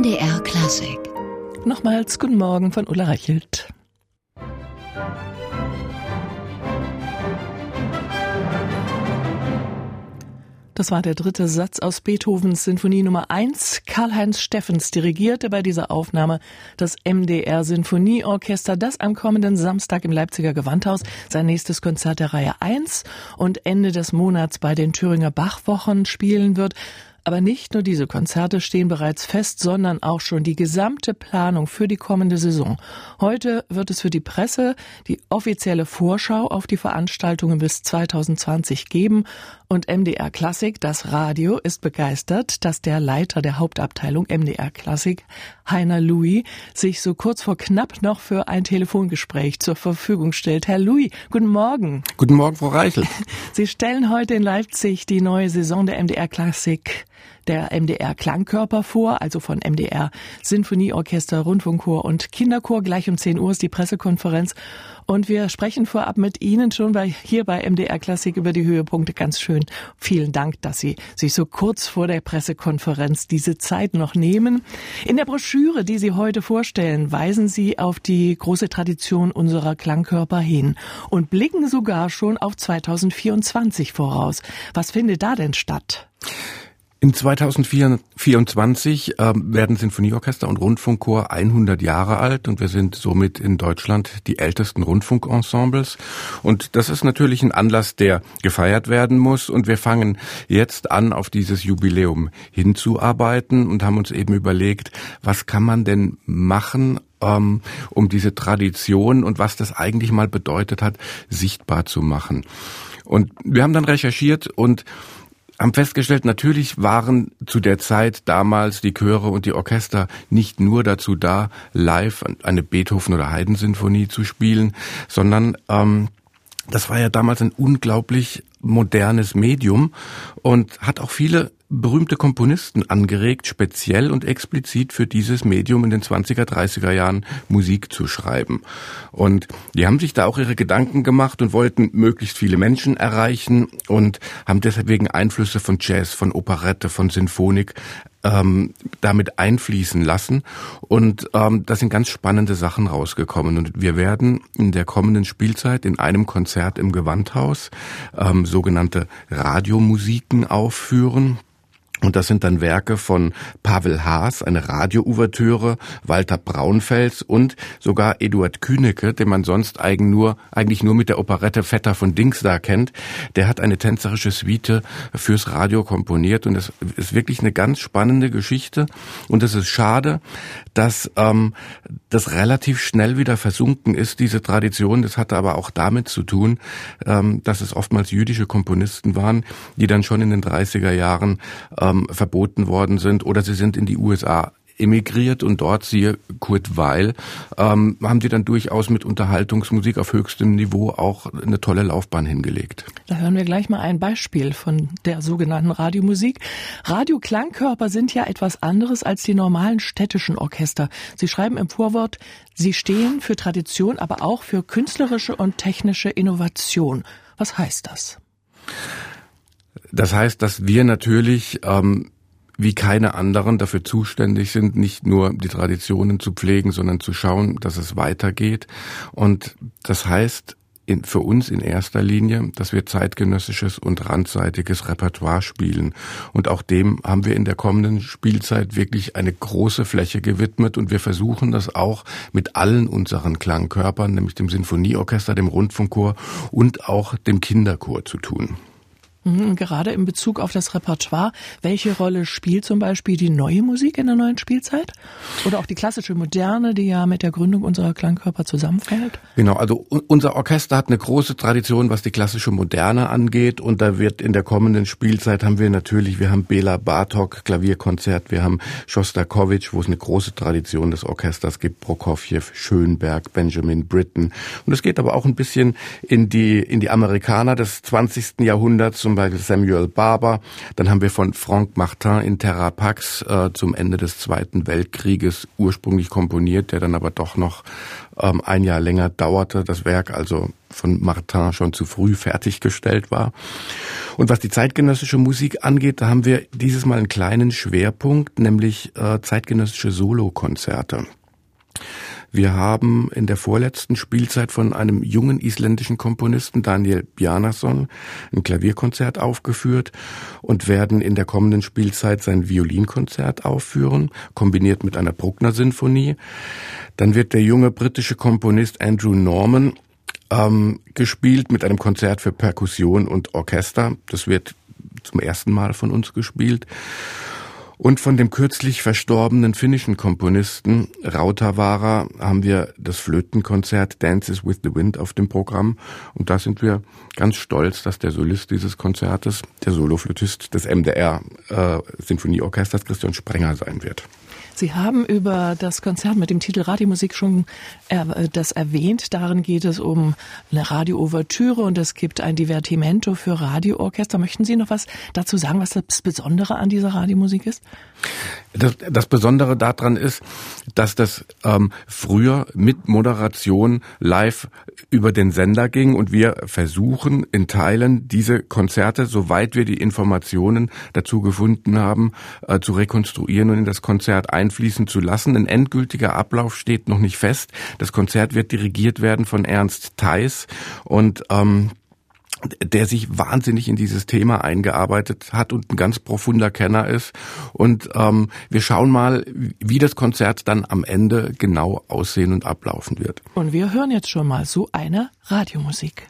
MDR Klassik. Nochmals guten Morgen von Ulla Reichelt. Das war der dritte Satz aus Beethovens Sinfonie Nummer 1. Karl-Heinz Steffens dirigierte bei dieser Aufnahme das MDR Sinfonieorchester, das am kommenden Samstag im Leipziger Gewandhaus sein nächstes Konzert der Reihe 1 und Ende des Monats bei den Thüringer Bachwochen spielen wird. Aber nicht nur diese Konzerte stehen bereits fest, sondern auch schon die gesamte Planung für die kommende Saison. Heute wird es für die Presse die offizielle Vorschau auf die Veranstaltungen bis 2020 geben. Und MDR Klassik, das Radio, ist begeistert, dass der Leiter der Hauptabteilung MDR Klassik, Heiner Louis, sich so kurz vor knapp noch für ein Telefongespräch zur Verfügung stellt. Herr Louis, guten Morgen. Guten Morgen, Frau Reichel. Sie stellen heute in Leipzig die neue Saison der MDR Klassik der MDR Klangkörper vor, also von MDR Sinfonieorchester, Rundfunkchor und Kinderchor. Gleich um 10 Uhr ist die Pressekonferenz. Und wir sprechen vorab mit Ihnen schon bei, hier bei MDR Klassik über die Höhepunkte. Ganz schön. Vielen Dank, dass Sie sich so kurz vor der Pressekonferenz diese Zeit noch nehmen. In der Broschüre, die Sie heute vorstellen, weisen Sie auf die große Tradition unserer Klangkörper hin und blicken sogar schon auf 2024 voraus. Was findet da denn statt? In 2024 äh, werden Sinfonieorchester und Rundfunkchor 100 Jahre alt und wir sind somit in Deutschland die ältesten Rundfunkensembles. Und das ist natürlich ein Anlass, der gefeiert werden muss. Und wir fangen jetzt an, auf dieses Jubiläum hinzuarbeiten und haben uns eben überlegt, was kann man denn machen, ähm, um diese Tradition und was das eigentlich mal bedeutet hat, sichtbar zu machen. Und wir haben dann recherchiert und haben festgestellt, natürlich waren zu der Zeit damals die Chöre und die Orchester nicht nur dazu da, live eine Beethoven- oder Haydn-Sinfonie zu spielen, sondern ähm, das war ja damals ein unglaublich modernes Medium und hat auch viele berühmte Komponisten angeregt, speziell und explizit für dieses Medium in den 20er, 30er Jahren Musik zu schreiben. Und die haben sich da auch ihre Gedanken gemacht und wollten möglichst viele Menschen erreichen und haben deswegen Einflüsse von Jazz, von Operette, von Sinfonik ähm, damit einfließen lassen. Und ähm, da sind ganz spannende Sachen rausgekommen. Und wir werden in der kommenden Spielzeit in einem Konzert im Gewandhaus ähm, sogenannte Radiomusiken aufführen. Und das sind dann Werke von Pavel Haas, eine Radioouvertüre, Walter Braunfels und sogar Eduard Kühnecke, den man sonst eigentlich nur, eigentlich nur mit der Operette Vetter von Dings da kennt. Der hat eine tänzerische Suite fürs Radio komponiert und es ist wirklich eine ganz spannende Geschichte. Und es ist schade, dass ähm, das relativ schnell wieder versunken ist, diese Tradition. Das hatte aber auch damit zu tun, ähm, dass es oftmals jüdische Komponisten waren, die dann schon in den 30er Jahren äh, ähm, verboten worden sind oder sie sind in die USA emigriert und dort, siehe Kurt Weil, ähm, haben sie dann durchaus mit Unterhaltungsmusik auf höchstem Niveau auch eine tolle Laufbahn hingelegt. Da hören wir gleich mal ein Beispiel von der sogenannten Radiomusik. Radioklangkörper sind ja etwas anderes als die normalen städtischen Orchester. Sie schreiben im Vorwort, sie stehen für Tradition, aber auch für künstlerische und technische Innovation. Was heißt das? Das heißt, dass wir natürlich ähm, wie keine anderen dafür zuständig sind, nicht nur die Traditionen zu pflegen, sondern zu schauen, dass es weitergeht. Und das heißt in, für uns in erster Linie, dass wir zeitgenössisches und randseitiges Repertoire spielen. Und auch dem haben wir in der kommenden Spielzeit wirklich eine große Fläche gewidmet und wir versuchen das auch mit allen unseren Klangkörpern, nämlich dem Sinfonieorchester, dem Rundfunkchor und auch dem Kinderchor zu tun. Mhm, gerade in Bezug auf das Repertoire, welche Rolle spielt zum Beispiel die neue Musik in der neuen Spielzeit? Oder auch die klassische Moderne, die ja mit der Gründung unserer Klangkörper zusammenfällt? Genau, also unser Orchester hat eine große Tradition, was die klassische Moderne angeht. Und da wird in der kommenden Spielzeit haben wir natürlich, wir haben Bela Bartok Klavierkonzert, wir haben Shostakovich, wo es eine große Tradition des Orchesters gibt, Prokofjew, Schönberg, Benjamin Britten. Und es geht aber auch ein bisschen in die, in die Amerikaner des 20. Jahrhunderts zum Beispiel Samuel Barber. Dann haben wir von Franck Martin in Terra Pax äh, zum Ende des Zweiten Weltkrieges ursprünglich komponiert, der dann aber doch noch ähm, ein Jahr länger dauerte. Das Werk also von Martin schon zu früh fertiggestellt war. Und was die zeitgenössische Musik angeht, da haben wir dieses Mal einen kleinen Schwerpunkt, nämlich äh, zeitgenössische Solokonzerte. Wir haben in der vorletzten Spielzeit von einem jungen isländischen Komponisten, Daniel Bjarnason, ein Klavierkonzert aufgeführt und werden in der kommenden Spielzeit sein Violinkonzert aufführen, kombiniert mit einer Bruckner-Sinfonie. Dann wird der junge britische Komponist Andrew Norman ähm, gespielt mit einem Konzert für Perkussion und Orchester. Das wird zum ersten Mal von uns gespielt und von dem kürzlich verstorbenen finnischen Komponisten Rautavaara haben wir das Flötenkonzert Dances with the Wind auf dem Programm. Und da sind wir ganz stolz, dass der Solist dieses Konzertes, der Soloflötist des MDR äh, Sinfonieorchesters Christian Sprenger sein wird. Sie haben über das Konzert mit dem Titel Radiomusik schon äh, das erwähnt. Darin geht es um eine Radio-Ouvertüre und es gibt ein Divertimento für Radioorchester. Möchten Sie noch was dazu sagen, was das Besondere an dieser Radiomusik ist? Das, das Besondere daran ist, dass das ähm, früher mit Moderation live über den Sender ging und wir versuchen in Teilen diese Konzerte, soweit wir die Informationen dazu gefunden haben, äh, zu rekonstruieren und in das Konzert einfließen zu lassen. Ein endgültiger Ablauf steht noch nicht fest. Das Konzert wird dirigiert werden von Ernst Theis und ähm, der sich wahnsinnig in dieses Thema eingearbeitet hat und ein ganz profunder Kenner ist. Und ähm, wir schauen mal, wie das Konzert dann am Ende genau aussehen und ablaufen wird. Und wir hören jetzt schon mal so eine Radiomusik.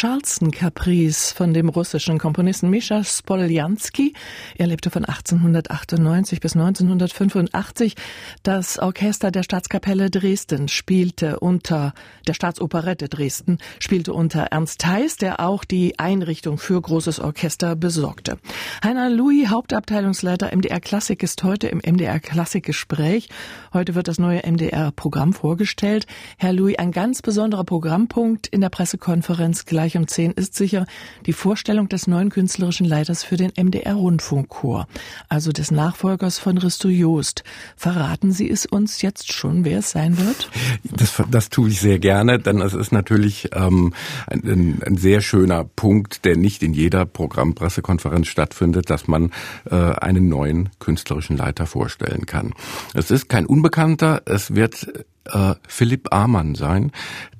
Charleston Caprice von dem russischen Komponisten Mischa Spoljansky. Er lebte von 1898 bis 1985. Das Orchester der Staatskapelle Dresden spielte unter der Staatsoperette Dresden spielte unter Ernst Theis, der auch die Einrichtung für großes Orchester besorgte. Heiner Louis, Hauptabteilungsleiter MDR Klassik, ist heute im MDR Klassik Gespräch. Heute wird das neue MDR Programm vorgestellt. Herr Louis, ein ganz besonderer Programmpunkt in der Pressekonferenz gleich um 10 ist sicher die Vorstellung des neuen künstlerischen Leiters für den MDR Rundfunkchor, also des Nachfolgers von Risto Joost. Verraten Sie es uns jetzt schon, wer es sein wird? Das, das tue ich sehr gerne, denn es ist natürlich ähm, ein, ein, sehr schöner Punkt, der nicht in jeder Programmpressekonferenz stattfindet, dass man äh, einen neuen künstlerischen Leiter vorstellen kann. Es ist kein Unbekannter, es wird äh, Philipp Amann sein,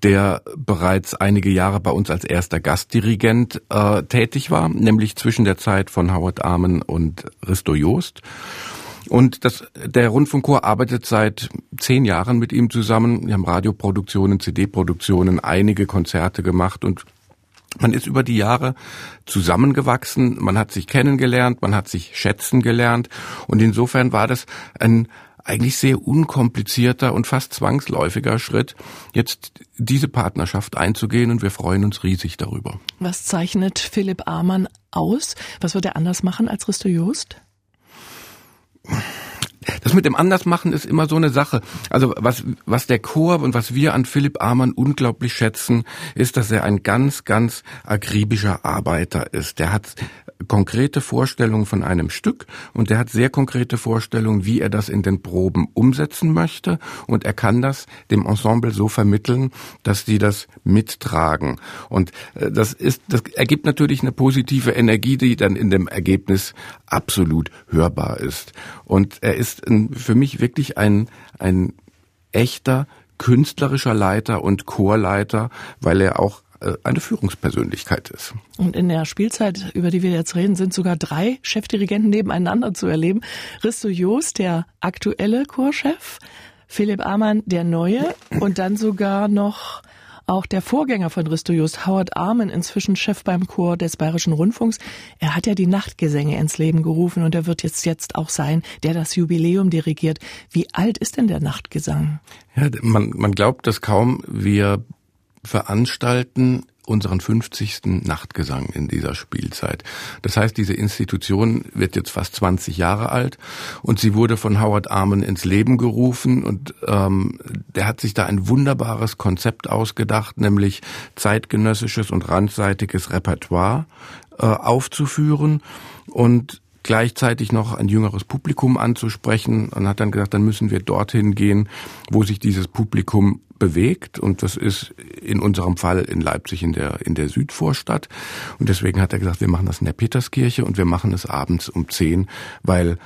der bereits einige Jahre bei uns als erster Gastdirigent äh, tätig war, nämlich zwischen der Zeit von Howard Amann und Risto Joost. Und das, der Rundfunkchor arbeitet seit zehn Jahren mit ihm zusammen. Wir haben Radioproduktionen, CD-Produktionen, einige Konzerte gemacht und man ist über die Jahre zusammengewachsen, man hat sich kennengelernt, man hat sich schätzen gelernt und insofern war das ein, eigentlich sehr unkomplizierter und fast zwangsläufiger Schritt, jetzt diese Partnerschaft einzugehen und wir freuen uns riesig darüber. Was zeichnet Philipp Amann aus? Was wird er anders machen als Risto Joost? Das mit dem Andersmachen ist immer so eine Sache. Also was, was der Chor und was wir an Philipp Amann unglaublich schätzen, ist, dass er ein ganz, ganz akribischer Arbeiter ist. Der hat konkrete Vorstellungen von einem Stück und er hat sehr konkrete Vorstellungen, wie er das in den Proben umsetzen möchte und er kann das dem Ensemble so vermitteln, dass die das mittragen. Und äh, das ist, das ergibt natürlich eine positive Energie, die dann in dem Ergebnis absolut hörbar ist. Und er ist für mich wirklich ein, ein echter künstlerischer Leiter und Chorleiter, weil er auch eine Führungspersönlichkeit ist. Und in der Spielzeit, über die wir jetzt reden, sind sogar drei Chefdirigenten nebeneinander zu erleben. Risto Joost, der aktuelle Chorchef, Philipp Amann, der neue und dann sogar noch auch der Vorgänger von Risto Just, Howard Armen, inzwischen Chef beim Chor des Bayerischen Rundfunks, er hat ja die Nachtgesänge ins Leben gerufen und er wird jetzt jetzt auch sein, der das Jubiläum dirigiert. Wie alt ist denn der Nachtgesang? Ja, man, man glaubt das kaum. Wir veranstalten unseren 50. Nachtgesang in dieser Spielzeit. Das heißt, diese Institution wird jetzt fast 20 Jahre alt und sie wurde von Howard Armen ins Leben gerufen und ähm, der hat sich da ein wunderbares Konzept ausgedacht, nämlich zeitgenössisches und randseitiges Repertoire äh, aufzuführen und gleichzeitig noch ein jüngeres Publikum anzusprechen und hat dann gesagt, dann müssen wir dorthin gehen, wo sich dieses Publikum bewegt und das ist in unserem Fall in Leipzig in der in der Südvorstadt und deswegen hat er gesagt, wir machen das in der Peterskirche und wir machen es abends um zehn, weil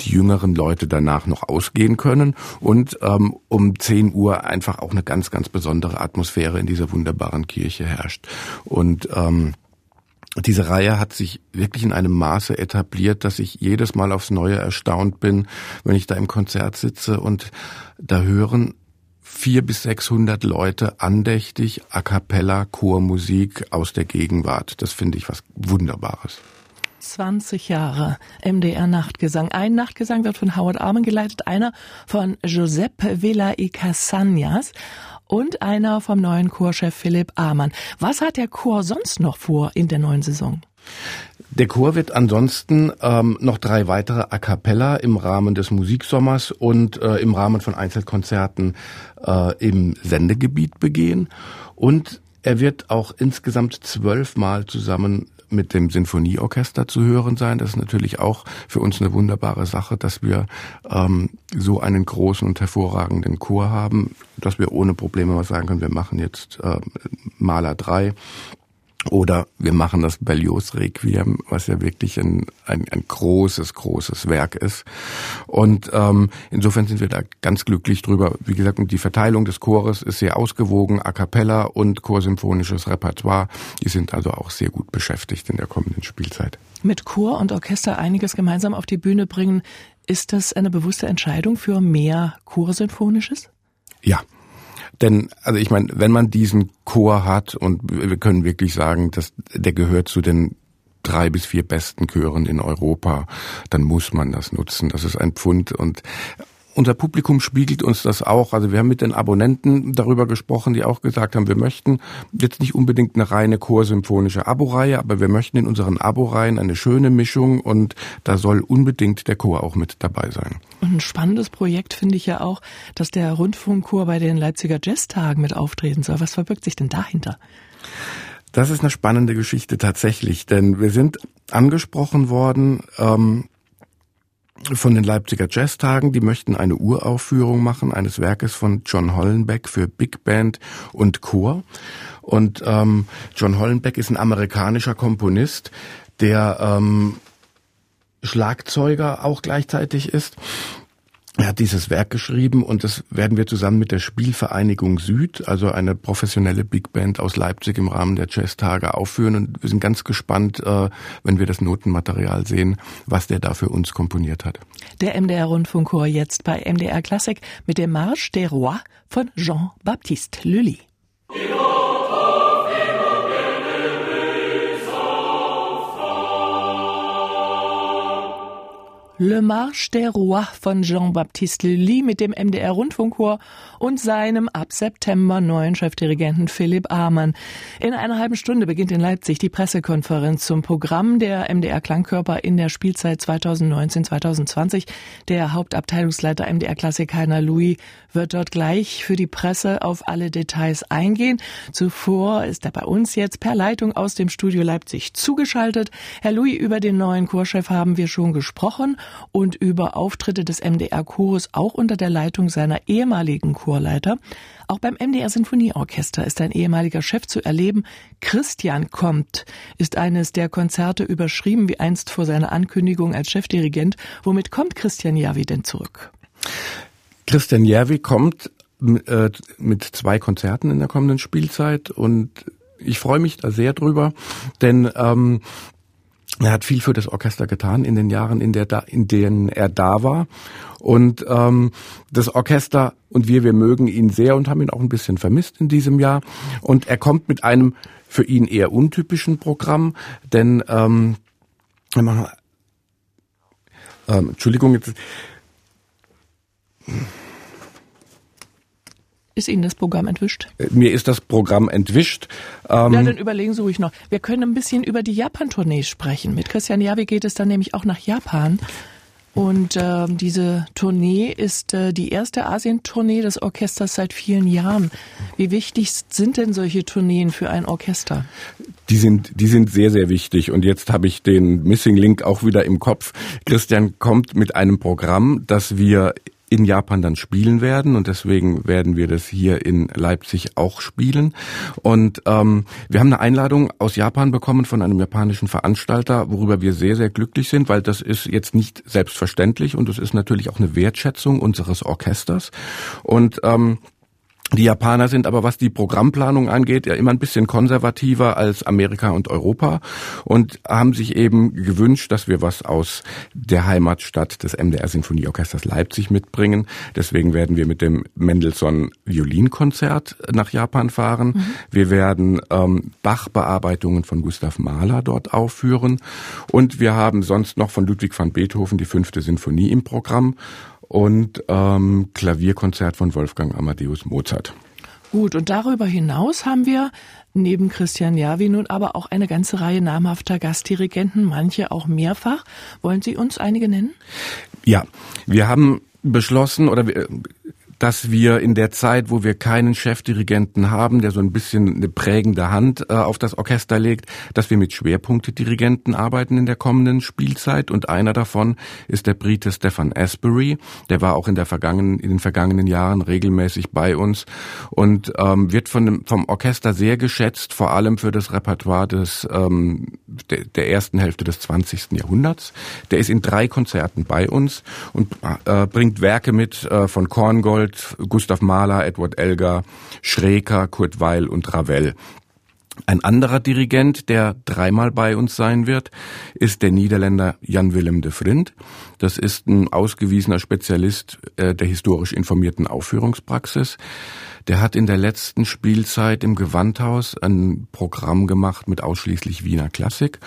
die jüngeren Leute danach noch ausgehen können und ähm, um 10 Uhr einfach auch eine ganz, ganz besondere Atmosphäre in dieser wunderbaren Kirche herrscht. Und ähm, diese Reihe hat sich wirklich in einem Maße etabliert, dass ich jedes Mal aufs Neue erstaunt bin, wenn ich da im Konzert sitze und da hören vier bis sechshundert Leute andächtig a cappella Chormusik aus der Gegenwart. Das finde ich was Wunderbares. 20 Jahre MDR Nachtgesang. Ein Nachtgesang wird von Howard Armen geleitet, einer von Giuseppe Villa y Casagnas und einer vom neuen Chorchef Philipp Amann. Was hat der Chor sonst noch vor in der neuen Saison? Der Chor wird ansonsten ähm, noch drei weitere A cappella im Rahmen des Musiksommers und äh, im Rahmen von Einzelkonzerten äh, im Sendegebiet begehen. Und er wird auch insgesamt zwölfmal zusammen mit dem Sinfonieorchester zu hören sein. Das ist natürlich auch für uns eine wunderbare Sache, dass wir ähm, so einen großen und hervorragenden Chor haben, dass wir ohne Probleme mal sagen können, wir machen jetzt äh, Maler drei oder wir machen das Berlioz Requiem, was ja wirklich ein, ein, ein großes, großes Werk ist. Und ähm, insofern sind wir da ganz glücklich drüber. Wie gesagt, die Verteilung des Chores ist sehr ausgewogen, a cappella und chorsymphonisches Repertoire. Die sind also auch sehr gut beschäftigt in der kommenden Spielzeit. Mit Chor und Orchester einiges gemeinsam auf die Bühne bringen, ist das eine bewusste Entscheidung für mehr Chorsymphonisches? Ja, denn, also ich meine, wenn man diesen Chor hat und wir können wirklich sagen, dass der gehört zu den drei bis vier besten Chören in Europa, dann muss man das nutzen. Das ist ein Pfund und unser Publikum spiegelt uns das auch. Also wir haben mit den Abonnenten darüber gesprochen, die auch gesagt haben, wir möchten jetzt nicht unbedingt eine reine chorsymphonische Abo-Reihe, aber wir möchten in unseren Abo-Reihen eine schöne Mischung und da soll unbedingt der Chor auch mit dabei sein. Und ein spannendes Projekt finde ich ja auch, dass der Rundfunkchor bei den Leipziger Jazztagen mit auftreten soll. Was verbirgt sich denn dahinter? Das ist eine spannende Geschichte tatsächlich, denn wir sind angesprochen worden ähm, von den Leipziger Jazztagen. Die möchten eine Uraufführung machen eines Werkes von John Hollenbeck für Big Band und Chor. Und ähm, John Hollenbeck ist ein amerikanischer Komponist, der ähm, Schlagzeuger auch gleichzeitig ist er hat dieses Werk geschrieben und das werden wir zusammen mit der Spielvereinigung Süd, also eine professionelle Big Band aus Leipzig im Rahmen der Jazztage aufführen und wir sind ganz gespannt, äh, wenn wir das Notenmaterial sehen, was der da für uns komponiert hat. Der MDR Rundfunkchor jetzt bei MDR Klassik mit dem Marche des Rois von Jean-Baptiste Lully. Le Marche des Rois von Jean-Baptiste Lully mit dem MDR Rundfunkchor und seinem ab September neuen Chefdirigenten Philipp Amann. In einer halben Stunde beginnt in Leipzig die Pressekonferenz zum Programm der MDR Klangkörper in der Spielzeit 2019-2020. Der Hauptabteilungsleiter MDR Klassik Heiner Louis wird dort gleich für die Presse auf alle Details eingehen. Zuvor ist er bei uns jetzt per Leitung aus dem Studio Leipzig zugeschaltet. Herr Louis, über den neuen Chorchef haben wir schon gesprochen und über Auftritte des MDR-Chores auch unter der Leitung seiner ehemaligen Chorleiter. Auch beim MDR Sinfonieorchester ist ein ehemaliger Chef zu erleben. Christian kommt ist eines der Konzerte überschrieben wie einst vor seiner Ankündigung als Chefdirigent. Womit kommt Christian Javi denn zurück? Christian Järvi kommt äh, mit zwei Konzerten in der kommenden Spielzeit und ich freue mich da sehr drüber, denn ähm, er hat viel für das Orchester getan in den Jahren, in, der da, in denen er da war. Und ähm, das Orchester und wir, wir mögen ihn sehr und haben ihn auch ein bisschen vermisst in diesem Jahr. Und er kommt mit einem für ihn eher untypischen Programm, denn ähm, ähm, Entschuldigung, jetzt Ist Ihnen das Programm entwischt? Äh, mir ist das Programm entwischt. Ähm ja, dann überlegen Sie ruhig noch. Wir können ein bisschen über die Japan-Tournee sprechen. Mit Christian Javi geht es dann nämlich auch nach Japan. Und äh, diese Tournee ist äh, die erste Asientournee des Orchesters seit vielen Jahren. Wie wichtig sind denn solche Tourneen für ein Orchester? Die sind, die sind sehr, sehr wichtig. Und jetzt habe ich den Missing Link auch wieder im Kopf. Christian kommt mit einem Programm, das wir in Japan dann spielen werden und deswegen werden wir das hier in Leipzig auch spielen. Und ähm, wir haben eine Einladung aus Japan bekommen von einem japanischen Veranstalter, worüber wir sehr, sehr glücklich sind, weil das ist jetzt nicht selbstverständlich und es ist natürlich auch eine Wertschätzung unseres Orchesters. Und ähm, die Japaner sind aber, was die Programmplanung angeht, ja immer ein bisschen konservativer als Amerika und Europa und haben sich eben gewünscht, dass wir was aus der Heimatstadt des MDR Sinfonieorchesters Leipzig mitbringen. Deswegen werden wir mit dem Mendelssohn Violinkonzert nach Japan fahren. Mhm. Wir werden ähm, Bach-Bearbeitungen von Gustav Mahler dort aufführen und wir haben sonst noch von Ludwig van Beethoven die fünfte Sinfonie im Programm und ähm, Klavierkonzert von Wolfgang Amadeus Mozart. Gut, und darüber hinaus haben wir neben Christian Javi nun aber auch eine ganze Reihe namhafter Gastdirigenten, manche auch mehrfach. Wollen Sie uns einige nennen? Ja, wir haben beschlossen oder wir, dass wir in der Zeit, wo wir keinen Chefdirigenten haben, der so ein bisschen eine prägende Hand äh, auf das Orchester legt, dass wir mit Schwerpunktdirigenten arbeiten in der kommenden Spielzeit. Und einer davon ist der Brite Stefan Asbury. Der war auch in, der vergangenen, in den vergangenen Jahren regelmäßig bei uns und ähm, wird von dem, vom Orchester sehr geschätzt, vor allem für das Repertoire des, ähm, der, der ersten Hälfte des 20. Jahrhunderts. Der ist in drei Konzerten bei uns und äh, bringt Werke mit äh, von Korngold, Arnold, Gustav Mahler, Edward Elgar, Schreker, Kurt Weil und Ravel. Ein anderer Dirigent, der dreimal bei uns sein wird, ist der Niederländer Jan Willem de Vriend. Das ist ein ausgewiesener Spezialist äh, der historisch informierten Aufführungspraxis. Der hat in der letzten Spielzeit im Gewandhaus ein Programm gemacht mit ausschließlich Wiener Klassik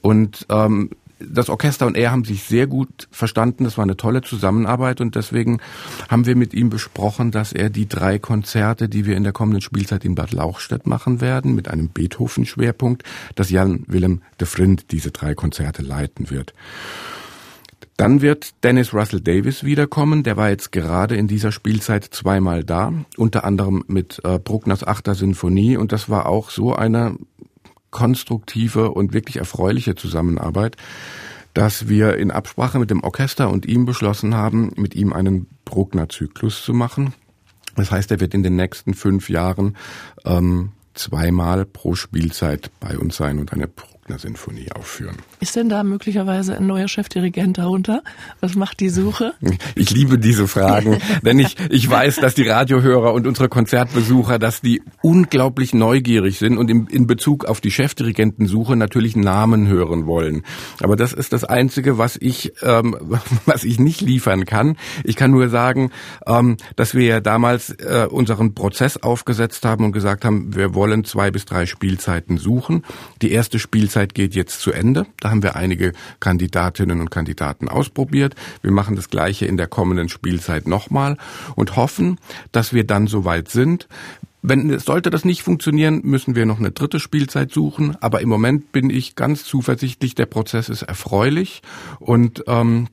und ähm, das Orchester und er haben sich sehr gut verstanden. Das war eine tolle Zusammenarbeit und deswegen haben wir mit ihm besprochen, dass er die drei Konzerte, die wir in der kommenden Spielzeit in Bad Lauchstädt machen werden, mit einem Beethoven-Schwerpunkt, dass Jan Willem de Vriend diese drei Konzerte leiten wird. Dann wird Dennis Russell Davis wiederkommen. Der war jetzt gerade in dieser Spielzeit zweimal da, unter anderem mit äh, Bruckners Achter Sinfonie. Und das war auch so eine konstruktive und wirklich erfreuliche Zusammenarbeit, dass wir in Absprache mit dem Orchester und ihm beschlossen haben, mit ihm einen Bruckner-Zyklus zu machen. Das heißt, er wird in den nächsten fünf Jahren ähm, zweimal pro Spielzeit bei uns sein und eine Bruckner-Sinfonie aufführen. Ist denn da möglicherweise ein neuer Chefdirigent darunter? Was macht die Suche? Ich liebe diese Fragen, denn ich, ich weiß, dass die Radiohörer und unsere Konzertbesucher, dass die unglaublich neugierig sind und in, in Bezug auf die Chefdirigentensuche natürlich Namen hören wollen. Aber das ist das Einzige, was ich, ähm, was ich nicht liefern kann. Ich kann nur sagen, ähm, dass wir ja damals äh, unseren Prozess aufgesetzt haben und gesagt haben, wir wollen zwei bis drei Spielzeiten suchen. Die erste Spielzeit Spielzeit geht jetzt zu Ende. Da haben wir einige Kandidatinnen und Kandidaten ausprobiert. Wir machen das Gleiche in der kommenden Spielzeit nochmal und hoffen, dass wir dann soweit sind. Wenn sollte das nicht funktionieren, müssen wir noch eine dritte Spielzeit suchen. Aber im Moment bin ich ganz zuversichtlich. Der Prozess ist erfreulich und ähm,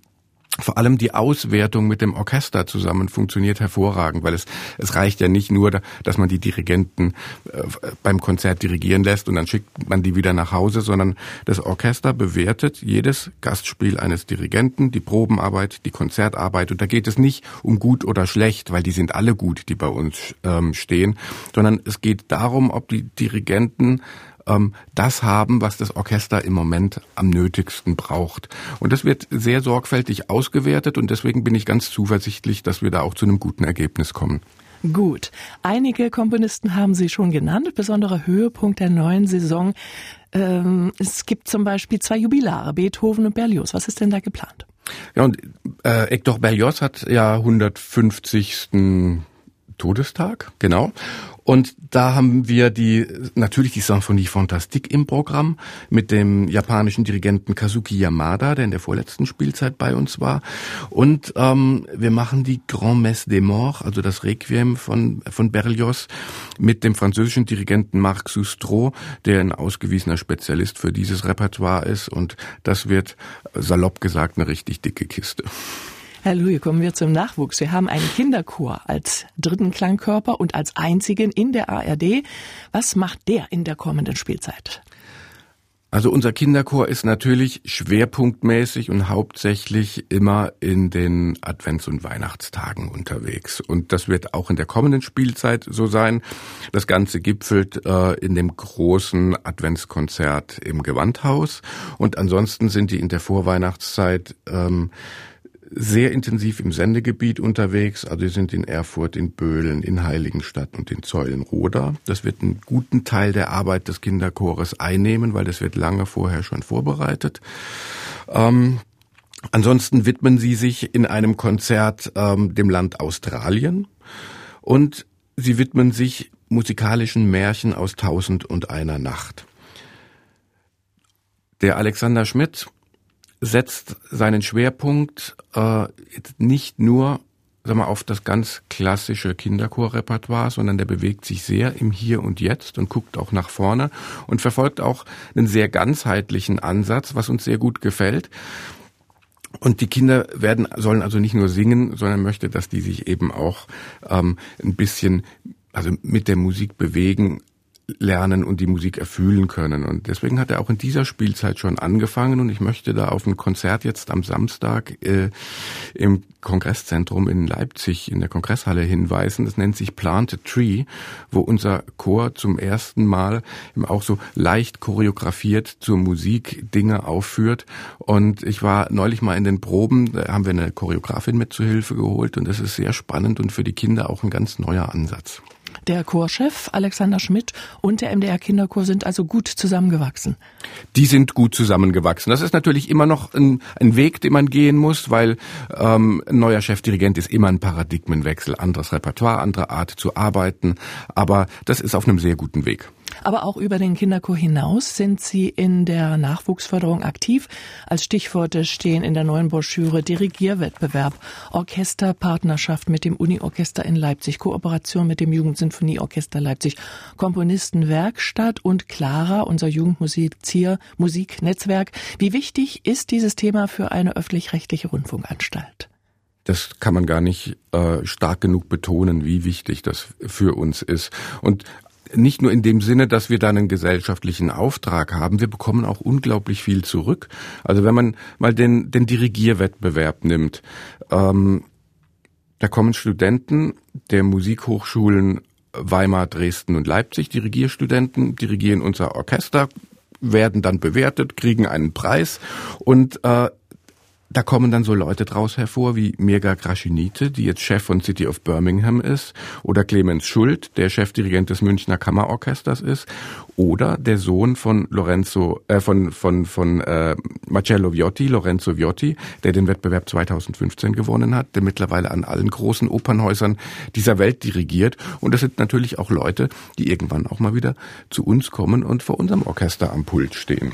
vor allem die Auswertung mit dem Orchester zusammen funktioniert hervorragend, weil es, es reicht ja nicht nur, dass man die Dirigenten äh, beim Konzert dirigieren lässt und dann schickt man die wieder nach Hause, sondern das Orchester bewertet jedes Gastspiel eines Dirigenten, die Probenarbeit, die Konzertarbeit. Und da geht es nicht um gut oder schlecht, weil die sind alle gut, die bei uns ähm, stehen, sondern es geht darum, ob die Dirigenten ähm, das haben, was das Orchester im Moment am nötigsten braucht. Und das wird sehr sorgfältig ausgewertet und deswegen bin ich ganz zuversichtlich, dass wir da auch zu einem guten Ergebnis kommen. Gut. Einige Komponisten haben Sie schon genannt. Besonderer Höhepunkt der neuen Saison. Ähm, es gibt zum Beispiel zwei Jubilare, Beethoven und Berlioz. Was ist denn da geplant? Ja, und äh, Hector Berlioz hat ja 150. Todestag, genau. Und da haben wir die natürlich die Symphonie Fantastique im Programm mit dem japanischen Dirigenten Kazuki Yamada, der in der vorletzten Spielzeit bei uns war. Und ähm, wir machen die Grand Messe des Morts, also das Requiem von, von Berlioz, mit dem französischen Dirigenten Marc Soustreau, der ein ausgewiesener Spezialist für dieses Repertoire ist. Und das wird salopp gesagt eine richtig dicke Kiste. Herr Louis, kommen wir zum Nachwuchs. Wir haben einen Kinderchor als dritten Klangkörper und als einzigen in der ARD. Was macht der in der kommenden Spielzeit? Also unser Kinderchor ist natürlich schwerpunktmäßig und hauptsächlich immer in den Advents- und Weihnachtstagen unterwegs. Und das wird auch in der kommenden Spielzeit so sein. Das Ganze gipfelt äh, in dem großen Adventskonzert im Gewandhaus. Und ansonsten sind die in der Vorweihnachtszeit ähm, sehr intensiv im Sendegebiet unterwegs. Also wir sind in Erfurt, in Böhlen, in Heiligenstadt und in Zeulenroda. Das wird einen guten Teil der Arbeit des Kinderchores einnehmen, weil das wird lange vorher schon vorbereitet. Ähm, ansonsten widmen sie sich in einem Konzert ähm, dem Land Australien und sie widmen sich musikalischen Märchen aus Tausend und einer Nacht. Der Alexander Schmidt setzt seinen Schwerpunkt äh, nicht nur sag mal, auf das ganz klassische Kinderchorrepertoire, sondern der bewegt sich sehr im Hier und Jetzt und guckt auch nach vorne und verfolgt auch einen sehr ganzheitlichen Ansatz, was uns sehr gut gefällt. Und die Kinder werden, sollen also nicht nur singen, sondern möchte, dass die sich eben auch ähm, ein bisschen also mit der Musik bewegen, lernen und die Musik erfühlen können. Und deswegen hat er auch in dieser Spielzeit schon angefangen und ich möchte da auf ein Konzert jetzt am Samstag äh, im Kongresszentrum in Leipzig in der Kongresshalle hinweisen. Das nennt sich Planted Tree, wo unser Chor zum ersten Mal eben auch so leicht choreografiert zur Musik Dinge aufführt. Und ich war neulich mal in den Proben, da haben wir eine Choreografin mit zu Hilfe geholt und das ist sehr spannend und für die Kinder auch ein ganz neuer Ansatz. Der Chorchef Alexander Schmidt und der MDR Kinderchor sind also gut zusammengewachsen. Die sind gut zusammengewachsen. Das ist natürlich immer noch ein, ein Weg, den man gehen muss, weil ähm, ein neuer Chefdirigent ist immer ein Paradigmenwechsel, anderes Repertoire, andere Art zu arbeiten. Aber das ist auf einem sehr guten Weg. Aber auch über den Kinderchor hinaus sind Sie in der Nachwuchsförderung aktiv. Als Stichworte stehen in der neuen Broschüre Dirigierwettbewerb, Orchesterpartnerschaft mit dem Uniorchester in Leipzig, Kooperation mit dem Jugendsinfonieorchester Leipzig, Komponistenwerkstatt und Clara, unser Jugendmusizier, Musiknetzwerk. Wie wichtig ist dieses Thema für eine öffentlich-rechtliche Rundfunkanstalt? das kann man gar nicht äh, stark genug betonen, wie wichtig das für uns ist. Und nicht nur in dem Sinne, dass wir da einen gesellschaftlichen Auftrag haben, wir bekommen auch unglaublich viel zurück. Also wenn man mal den, den Dirigierwettbewerb nimmt, ähm, da kommen Studenten der Musikhochschulen Weimar, Dresden und Leipzig, Dirigierstudenten, dirigieren unser Orchester, werden dann bewertet, kriegen einen Preis und äh, da kommen dann so Leute draus hervor wie Mirga Graschinite, die jetzt Chef von City of Birmingham ist, oder Clemens Schult, der Chefdirigent des Münchner Kammerorchesters ist, oder der Sohn von Lorenzo, äh, von von von äh, Marcello Viotti, Lorenzo Viotti, der den Wettbewerb 2015 gewonnen hat, der mittlerweile an allen großen Opernhäusern dieser Welt dirigiert. Und das sind natürlich auch Leute, die irgendwann auch mal wieder zu uns kommen und vor unserem Orchester am Pult stehen.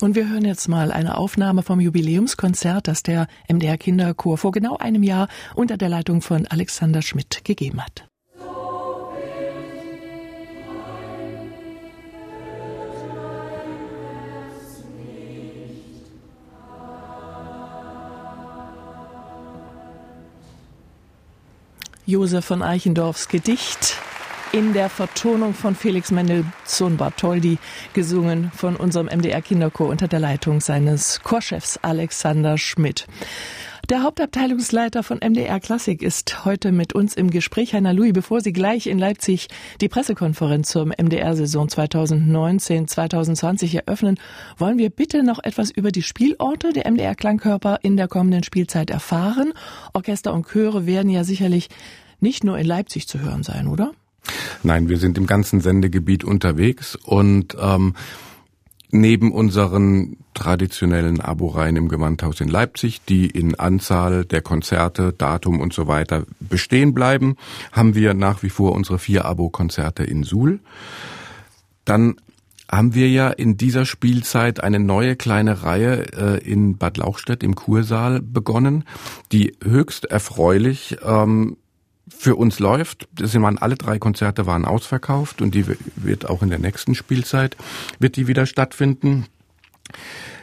Und wir hören jetzt mal eine Aufnahme vom Jubiläumskonzert, das der MDR Kinderchor vor genau einem Jahr unter der Leitung von Alexander Schmidt gegeben hat. Josef von Eichendorffs Gedicht in der Vertonung von Felix Mendelssohn Bartholdy, gesungen von unserem MDR Kinderchor unter der Leitung seines Chorchefs Alexander Schmidt. Der Hauptabteilungsleiter von MDR Klassik ist heute mit uns im Gespräch. Heiner Louis, bevor Sie gleich in Leipzig die Pressekonferenz zur MDR-Saison 2019-2020 eröffnen, wollen wir bitte noch etwas über die Spielorte der MDR Klangkörper in der kommenden Spielzeit erfahren. Orchester und Chöre werden ja sicherlich nicht nur in Leipzig zu hören sein, oder? Nein, wir sind im ganzen Sendegebiet unterwegs und ähm, neben unseren traditionellen Abo-Reihen im Gewandhaus in Leipzig, die in Anzahl der Konzerte, Datum und so weiter bestehen bleiben, haben wir nach wie vor unsere vier Abo-Konzerte in Suhl. Dann haben wir ja in dieser Spielzeit eine neue kleine Reihe äh, in Bad Lauchstädt im Kursaal begonnen, die höchst erfreulich ähm, für uns läuft. Das waren alle drei Konzerte waren ausverkauft und die wird auch in der nächsten Spielzeit wird die wieder stattfinden.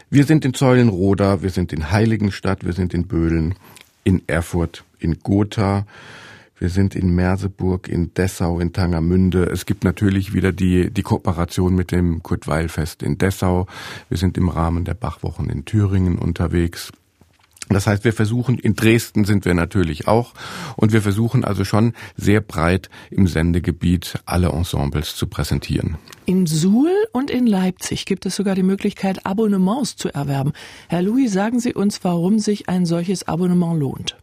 Wir sind in Zeulenroda, wir sind in Heiligenstadt, wir sind in Böhlen, in Erfurt, in Gotha. Wir sind in Merseburg, in Dessau, in Tangermünde. Es gibt natürlich wieder die, die Kooperation mit dem Kurt-Weil-Fest in Dessau. Wir sind im Rahmen der Bachwochen in Thüringen unterwegs. Das heißt, wir versuchen, in Dresden sind wir natürlich auch, und wir versuchen also schon sehr breit im Sendegebiet alle Ensembles zu präsentieren. In Suhl und in Leipzig gibt es sogar die Möglichkeit, Abonnements zu erwerben. Herr Louis, sagen Sie uns, warum sich ein solches Abonnement lohnt.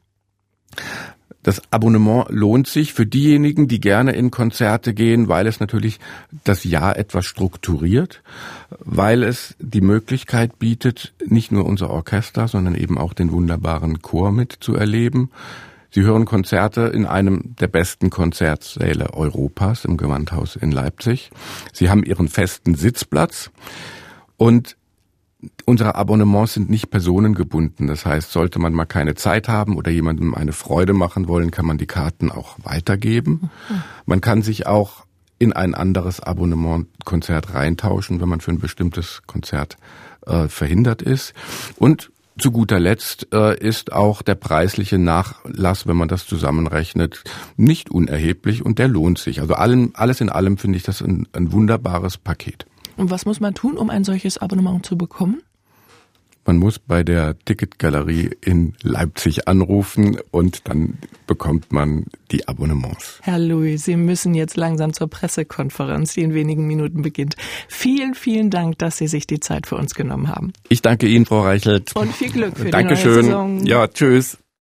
Das Abonnement lohnt sich für diejenigen, die gerne in Konzerte gehen, weil es natürlich das Jahr etwas strukturiert, weil es die Möglichkeit bietet, nicht nur unser Orchester, sondern eben auch den wunderbaren Chor mitzuerleben. Sie hören Konzerte in einem der besten Konzertsäle Europas im Gewandhaus in Leipzig. Sie haben ihren festen Sitzplatz und unsere Abonnements sind nicht personengebunden. Das heißt, sollte man mal keine Zeit haben oder jemandem eine Freude machen wollen, kann man die Karten auch weitergeben. Man kann sich auch in ein anderes Abonnementkonzert reintauschen, wenn man für ein bestimmtes Konzert äh, verhindert ist. Und zu guter Letzt äh, ist auch der preisliche Nachlass, wenn man das zusammenrechnet, nicht unerheblich und der lohnt sich. Also allem, alles in allem finde ich das ein, ein wunderbares Paket. Und was muss man tun, um ein solches Abonnement zu bekommen? Man muss bei der Ticketgalerie in Leipzig anrufen und dann bekommt man die Abonnements. Herr Louis, Sie müssen jetzt langsam zur Pressekonferenz, die in wenigen Minuten beginnt. Vielen, vielen Dank, dass Sie sich die Zeit für uns genommen haben. Ich danke Ihnen, Frau Reichelt. Und viel Glück für Dankeschön. die neue Saison. Ja, tschüss.